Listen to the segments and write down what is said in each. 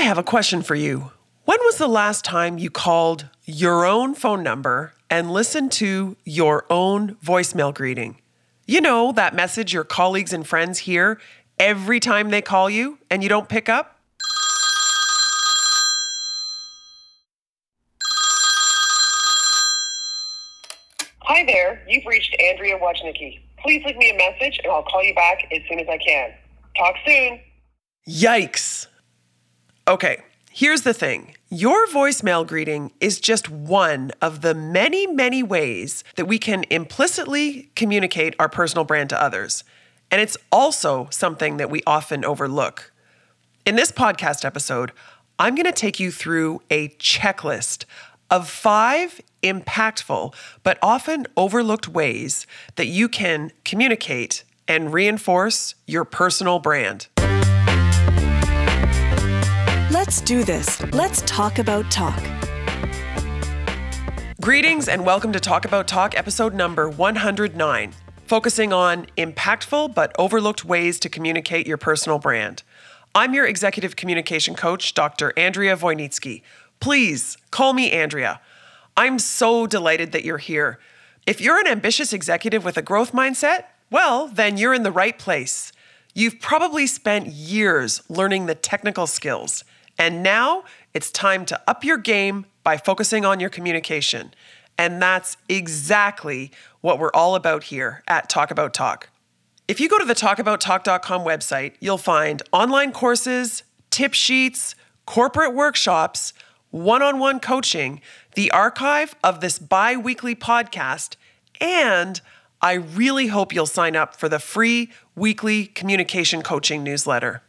I have a question for you. When was the last time you called your own phone number and listened to your own voicemail greeting? You know, that message your colleagues and friends hear every time they call you and you don't pick up? Hi there, you've reached Andrea Wojnicki. Please leave me a message and I'll call you back as soon as I can. Talk soon. Yikes. Okay, here's the thing your voicemail greeting is just one of the many, many ways that we can implicitly communicate our personal brand to others. And it's also something that we often overlook. In this podcast episode, I'm going to take you through a checklist of five impactful but often overlooked ways that you can communicate and reinforce your personal brand. Let's do this. Let's talk about talk. Greetings and welcome to Talk About Talk, episode number 109, focusing on impactful but overlooked ways to communicate your personal brand. I'm your executive communication coach, Dr. Andrea Wojnicki. Please call me Andrea. I'm so delighted that you're here. If you're an ambitious executive with a growth mindset, well, then you're in the right place. You've probably spent years learning the technical skills, and now it's time to up your game by focusing on your communication. And that's exactly what we're all about here at Talk About Talk. If you go to the talkabouttalk.com website, you'll find online courses, tip sheets, corporate workshops, one on one coaching, the archive of this bi weekly podcast, and I really hope you'll sign up for the free weekly communication coaching newsletter.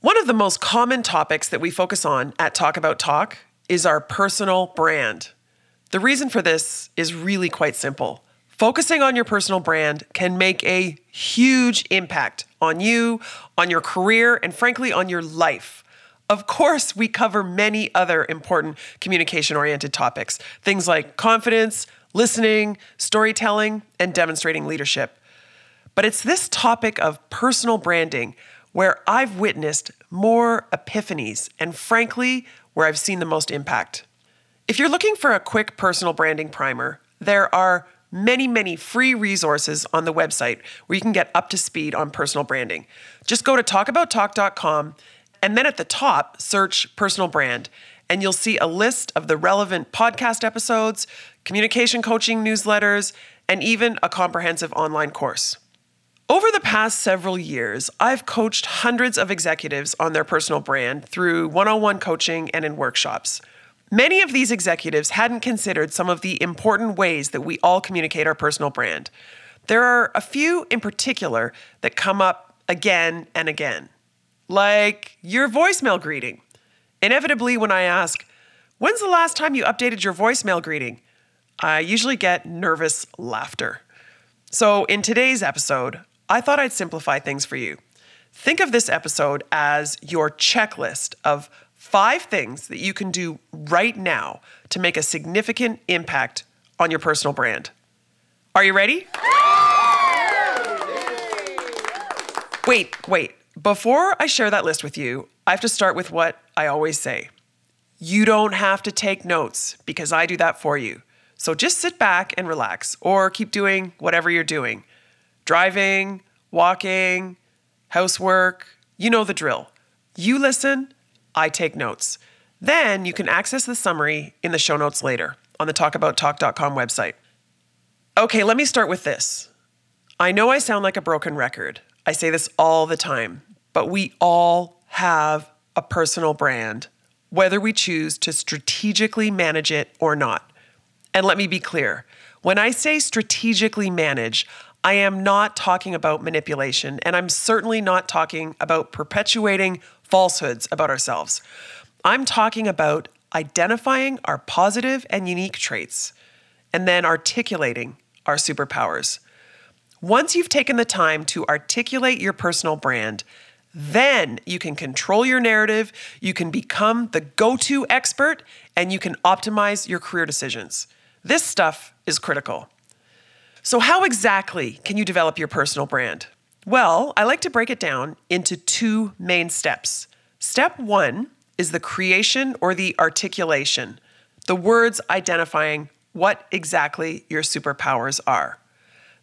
One of the most common topics that we focus on at Talk About Talk is our personal brand. The reason for this is really quite simple. Focusing on your personal brand can make a huge impact on you, on your career, and frankly, on your life. Of course, we cover many other important communication oriented topics, things like confidence, listening, storytelling, and demonstrating leadership. But it's this topic of personal branding where I've witnessed more epiphanies and, frankly, where I've seen the most impact. If you're looking for a quick personal branding primer, there are many, many free resources on the website where you can get up to speed on personal branding. Just go to talkabouttalk.com and then at the top, search personal brand, and you'll see a list of the relevant podcast episodes, communication coaching newsletters, and even a comprehensive online course. Over the past several years, I've coached hundreds of executives on their personal brand through one on one coaching and in workshops. Many of these executives hadn't considered some of the important ways that we all communicate our personal brand. There are a few in particular that come up again and again like your voicemail greeting. Inevitably, when I ask, When's the last time you updated your voicemail greeting? I usually get nervous laughter. So, in today's episode, I thought I'd simplify things for you. Think of this episode as your checklist of five things that you can do right now to make a significant impact on your personal brand. Are you ready? Wait, wait. Before I share that list with you, I have to start with what I always say. You don't have to take notes because I do that for you. So just sit back and relax or keep doing whatever you're doing driving, walking, housework. You know the drill. You listen, I take notes. Then you can access the summary in the show notes later on the talkabouttalk.com website. Okay, let me start with this. I know I sound like a broken record. I say this all the time but we all have a personal brand, whether we choose to strategically manage it or not. And let me be clear when I say strategically manage, I am not talking about manipulation, and I'm certainly not talking about perpetuating falsehoods about ourselves. I'm talking about identifying our positive and unique traits and then articulating our superpowers. Once you've taken the time to articulate your personal brand, then you can control your narrative, you can become the go to expert, and you can optimize your career decisions. This stuff is critical. So, how exactly can you develop your personal brand? Well, I like to break it down into two main steps. Step one is the creation or the articulation, the words identifying what exactly your superpowers are.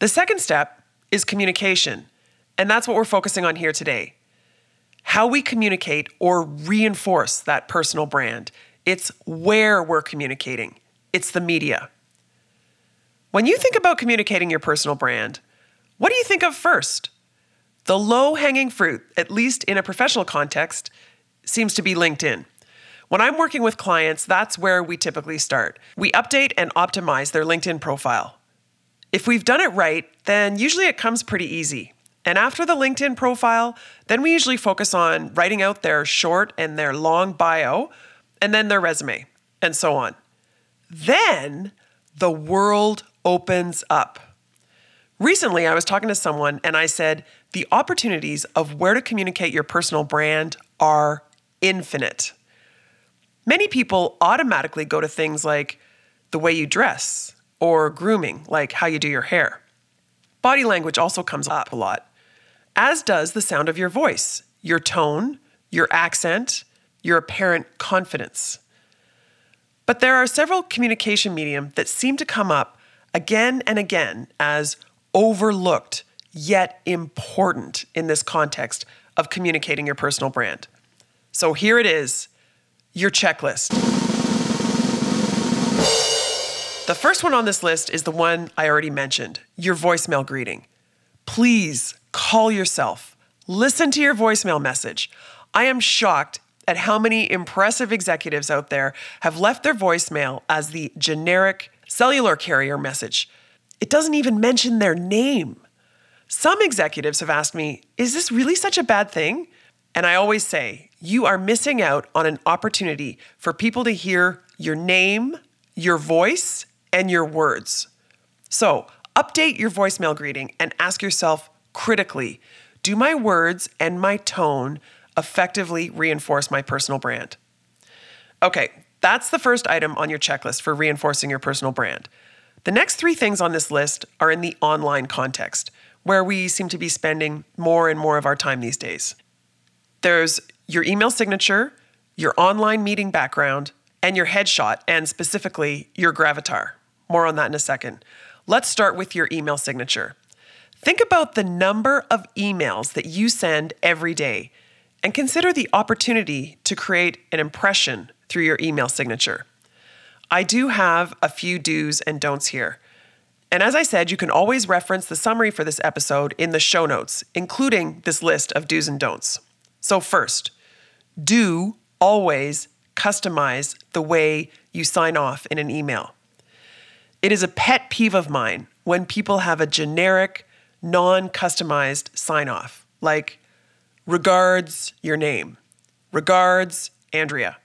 The second step is communication, and that's what we're focusing on here today. How we communicate or reinforce that personal brand. It's where we're communicating, it's the media. When you think about communicating your personal brand, what do you think of first? The low hanging fruit, at least in a professional context, seems to be LinkedIn. When I'm working with clients, that's where we typically start. We update and optimize their LinkedIn profile. If we've done it right, then usually it comes pretty easy. And after the LinkedIn profile, then we usually focus on writing out their short and their long bio, and then their resume, and so on. Then the world opens up. Recently, I was talking to someone and I said, the opportunities of where to communicate your personal brand are infinite. Many people automatically go to things like the way you dress or grooming, like how you do your hair. Body language also comes up a lot, as does the sound of your voice, your tone, your accent, your apparent confidence. But there are several communication medium that seem to come up again and again as overlooked yet important in this context of communicating your personal brand. So here it is your checklist. The first one on this list is the one I already mentioned your voicemail greeting. Please call yourself, listen to your voicemail message. I am shocked at how many impressive executives out there have left their voicemail as the generic cellular carrier message. It doesn't even mention their name. Some executives have asked me, is this really such a bad thing? And I always say, you are missing out on an opportunity for people to hear your name, your voice, and your words. So update your voicemail greeting and ask yourself critically do my words and my tone effectively reinforce my personal brand? Okay, that's the first item on your checklist for reinforcing your personal brand. The next three things on this list are in the online context, where we seem to be spending more and more of our time these days. There's your email signature, your online meeting background, and your headshot, and specifically your gravatar. More on that in a second. Let's start with your email signature. Think about the number of emails that you send every day and consider the opportunity to create an impression through your email signature. I do have a few do's and don'ts here. And as I said, you can always reference the summary for this episode in the show notes, including this list of do's and don'ts. So, first, do always customize the way you sign off in an email. It is a pet peeve of mine when people have a generic, non customized sign off, like regards your name, regards Andrea.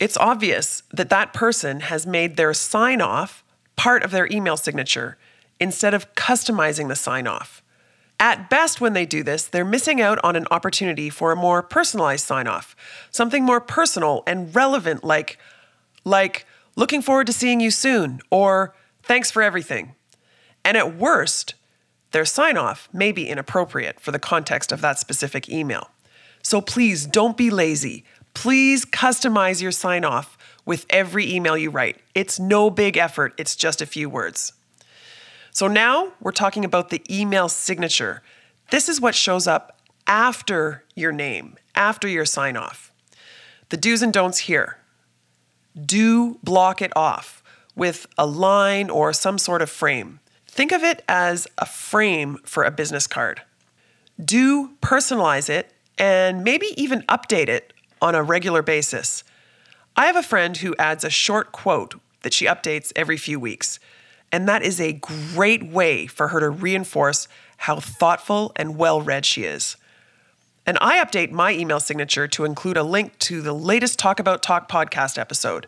It's obvious that that person has made their sign off part of their email signature instead of customizing the sign off. At best, when they do this, they're missing out on an opportunity for a more personalized sign off, something more personal and relevant, like, like, looking forward to seeing you soon, or thanks for everything. And at worst, their sign off may be inappropriate for the context of that specific email. So please don't be lazy. Please customize your sign off with every email you write. It's no big effort, it's just a few words. So now we're talking about the email signature. This is what shows up after your name, after your sign off. The do's and don'ts here. Do block it off with a line or some sort of frame. Think of it as a frame for a business card. Do personalize it and maybe even update it on a regular basis. I have a friend who adds a short quote that she updates every few weeks, and that is a great way for her to reinforce how thoughtful and well read she is. And I update my email signature to include a link to the latest Talk About Talk podcast episode.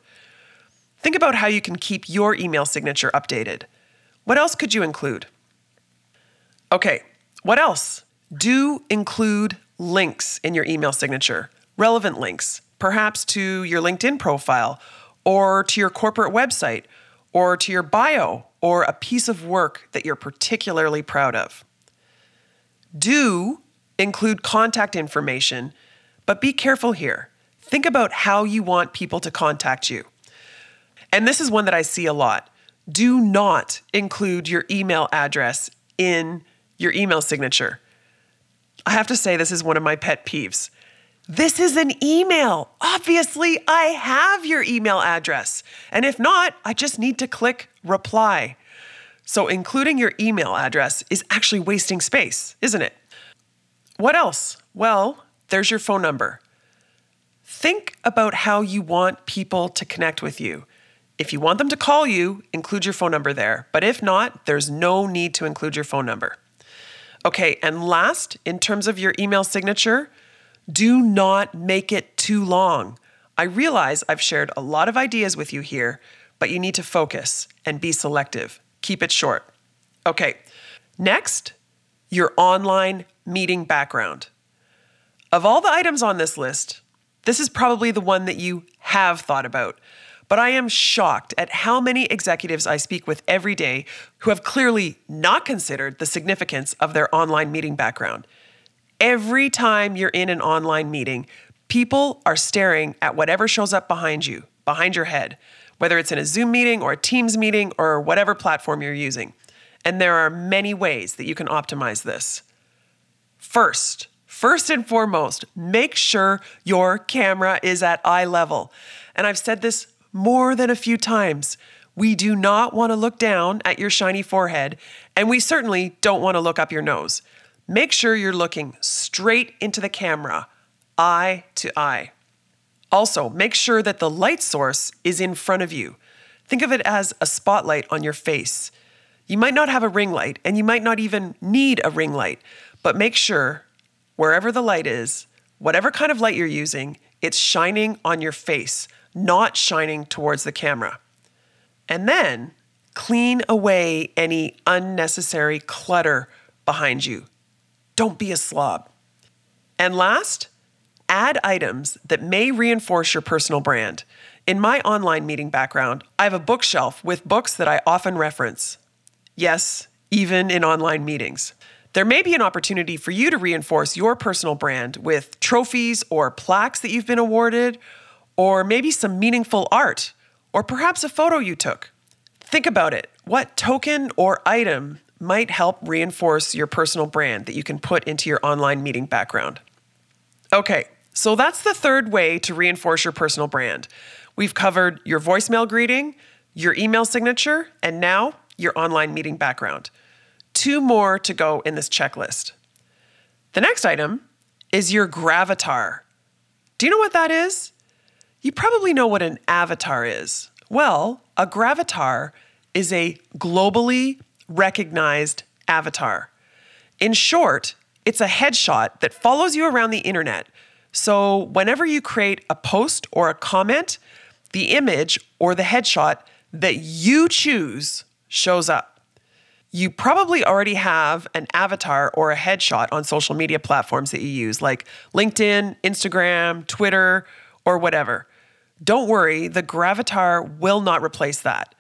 Think about how you can keep your email signature updated. What else could you include? Okay, what else? Do include links in your email signature, relevant links, perhaps to your LinkedIn profile or to your corporate website or to your bio or a piece of work that you're particularly proud of. Do include contact information, but be careful here. think about how you want people to contact you. And this is one that I see a lot. Do not include your email address in your email signature. I have to say, this is one of my pet peeves. This is an email. Obviously, I have your email address. And if not, I just need to click reply. So, including your email address is actually wasting space, isn't it? What else? Well, there's your phone number. Think about how you want people to connect with you. If you want them to call you, include your phone number there. But if not, there's no need to include your phone number. Okay, and last, in terms of your email signature, do not make it too long. I realize I've shared a lot of ideas with you here, but you need to focus and be selective. Keep it short. Okay, next, your online meeting background. Of all the items on this list, this is probably the one that you have thought about. But I am shocked at how many executives I speak with every day who have clearly not considered the significance of their online meeting background. Every time you're in an online meeting, people are staring at whatever shows up behind you, behind your head, whether it's in a Zoom meeting or a Teams meeting or whatever platform you're using. And there are many ways that you can optimize this. First, first and foremost, make sure your camera is at eye level. And I've said this more than a few times. We do not want to look down at your shiny forehead, and we certainly don't want to look up your nose. Make sure you're looking straight into the camera, eye to eye. Also, make sure that the light source is in front of you. Think of it as a spotlight on your face. You might not have a ring light, and you might not even need a ring light, but make sure wherever the light is, whatever kind of light you're using, it's shining on your face, not shining towards the camera. And then clean away any unnecessary clutter behind you. Don't be a slob. And last, add items that may reinforce your personal brand. In my online meeting background, I have a bookshelf with books that I often reference. Yes, even in online meetings. There may be an opportunity for you to reinforce your personal brand with trophies or plaques that you've been awarded or maybe some meaningful art, or perhaps a photo you took. Think about it. What token or item might help reinforce your personal brand that you can put into your online meeting background? Okay, so that's the third way to reinforce your personal brand. We've covered your voicemail greeting, your email signature, and now your online meeting background. Two more to go in this checklist. The next item is your gravatar. Do you know what that is? You probably know what an avatar is. Well, a gravatar is a globally recognized avatar. In short, it's a headshot that follows you around the internet. So, whenever you create a post or a comment, the image or the headshot that you choose shows up. You probably already have an avatar or a headshot on social media platforms that you use, like LinkedIn, Instagram, Twitter, or whatever. Don't worry, the Gravatar will not replace that.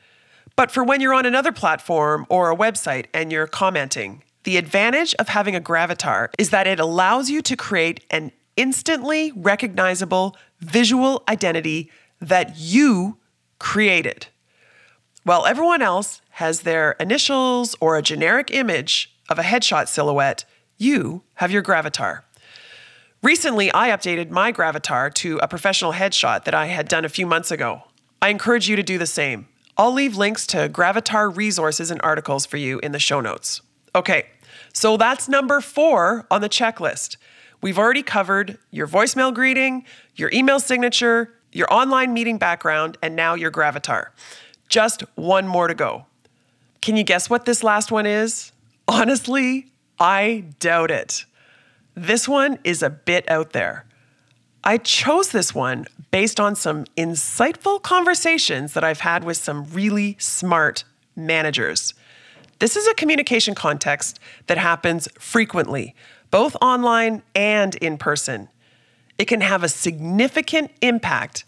But for when you're on another platform or a website and you're commenting, the advantage of having a Gravatar is that it allows you to create an instantly recognizable visual identity that you created. While everyone else has their initials or a generic image of a headshot silhouette, you have your Gravatar. Recently, I updated my Gravatar to a professional headshot that I had done a few months ago. I encourage you to do the same. I'll leave links to Gravatar resources and articles for you in the show notes. Okay, so that's number four on the checklist. We've already covered your voicemail greeting, your email signature, your online meeting background, and now your Gravatar. Just one more to go. Can you guess what this last one is? Honestly, I doubt it. This one is a bit out there. I chose this one based on some insightful conversations that I've had with some really smart managers. This is a communication context that happens frequently, both online and in person. It can have a significant impact,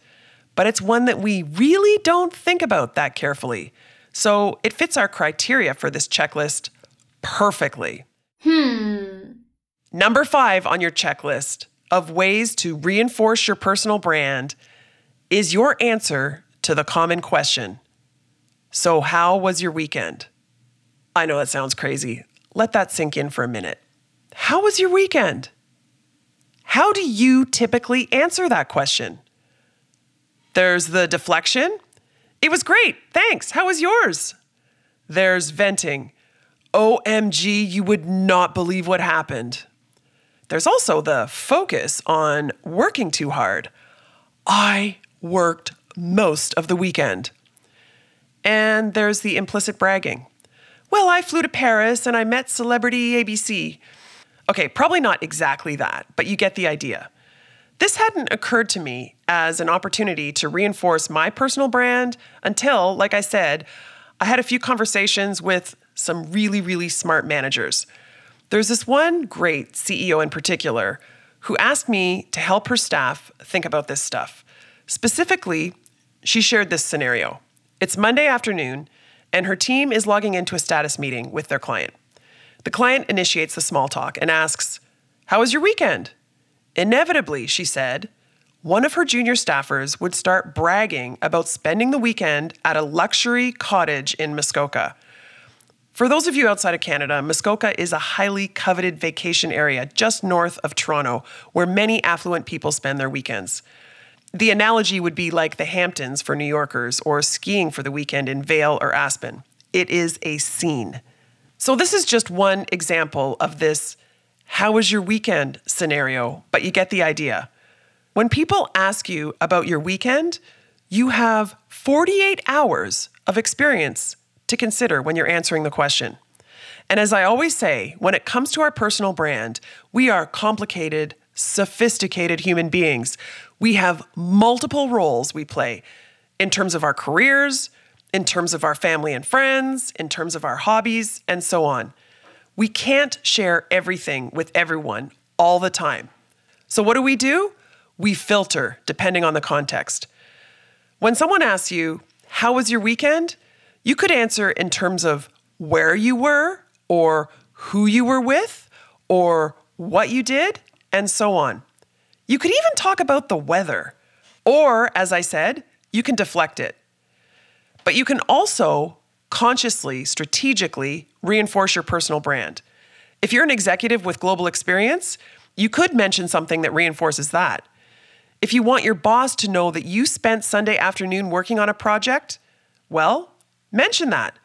but it's one that we really don't think about that carefully. So it fits our criteria for this checklist perfectly. Hmm. Number five on your checklist of ways to reinforce your personal brand is your answer to the common question So, how was your weekend? I know that sounds crazy. Let that sink in for a minute. How was your weekend? How do you typically answer that question? There's the deflection. It was great. Thanks. How was yours? There's venting. OMG, you would not believe what happened. There's also the focus on working too hard. I worked most of the weekend. And there's the implicit bragging. Well, I flew to Paris and I met celebrity ABC. Okay, probably not exactly that, but you get the idea. This hadn't occurred to me as an opportunity to reinforce my personal brand until, like I said, I had a few conversations with some really, really smart managers. There's this one great CEO in particular who asked me to help her staff think about this stuff. Specifically, she shared this scenario. It's Monday afternoon, and her team is logging into a status meeting with their client. The client initiates the small talk and asks, How was your weekend? Inevitably, she said, one of her junior staffers would start bragging about spending the weekend at a luxury cottage in Muskoka. For those of you outside of Canada, Muskoka is a highly coveted vacation area just north of Toronto where many affluent people spend their weekends. The analogy would be like the Hamptons for New Yorkers or skiing for the weekend in Vail or Aspen. It is a scene. So, this is just one example of this how was your weekend scenario, but you get the idea. When people ask you about your weekend, you have 48 hours of experience to consider when you're answering the question. And as I always say, when it comes to our personal brand, we are complicated, sophisticated human beings. We have multiple roles we play in terms of our careers, in terms of our family and friends, in terms of our hobbies, and so on. We can't share everything with everyone all the time. So, what do we do? We filter depending on the context. When someone asks you, How was your weekend? You could answer in terms of where you were, or who you were with, or what you did, and so on. You could even talk about the weather. Or, as I said, you can deflect it. But you can also consciously, strategically reinforce your personal brand. If you're an executive with global experience, you could mention something that reinforces that. If you want your boss to know that you spent Sunday afternoon working on a project, well, mention that.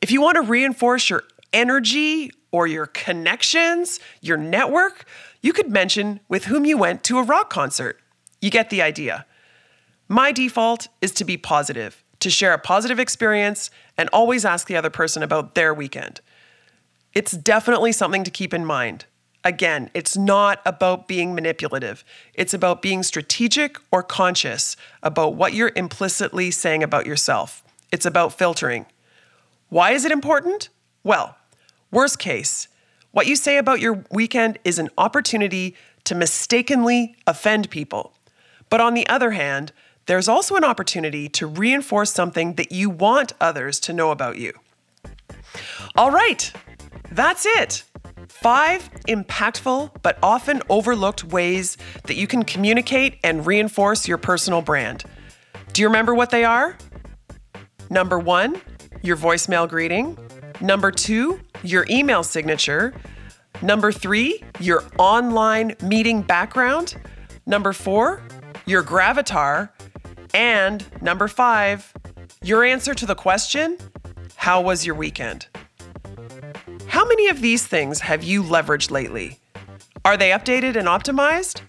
If you want to reinforce your energy or your connections, your network, you could mention with whom you went to a rock concert. You get the idea. My default is to be positive to share a positive experience and always ask the other person about their weekend. It's definitely something to keep in mind. Again, it's not about being manipulative. It's about being strategic or conscious about what you're implicitly saying about yourself. It's about filtering. Why is it important? Well, worst case, what you say about your weekend is an opportunity to mistakenly offend people. But on the other hand, there's also an opportunity to reinforce something that you want others to know about you. All right, that's it. Five impactful but often overlooked ways that you can communicate and reinforce your personal brand. Do you remember what they are? Number one, your voicemail greeting. Number two, your email signature. Number three, your online meeting background. Number four, your gravatar. And number five, your answer to the question How was your weekend? How many of these things have you leveraged lately? Are they updated and optimized?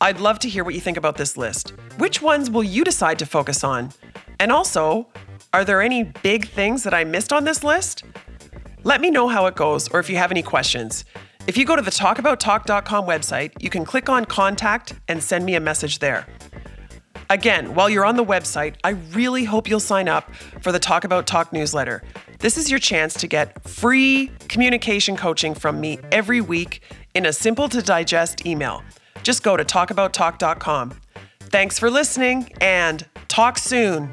I'd love to hear what you think about this list. Which ones will you decide to focus on? And also, are there any big things that I missed on this list? Let me know how it goes or if you have any questions. If you go to the talkabouttalk.com website, you can click on contact and send me a message there. Again, while you're on the website, I really hope you'll sign up for the Talk About Talk newsletter. This is your chance to get free communication coaching from me every week in a simple to digest email. Just go to talkabouttalk.com. Thanks for listening and talk soon.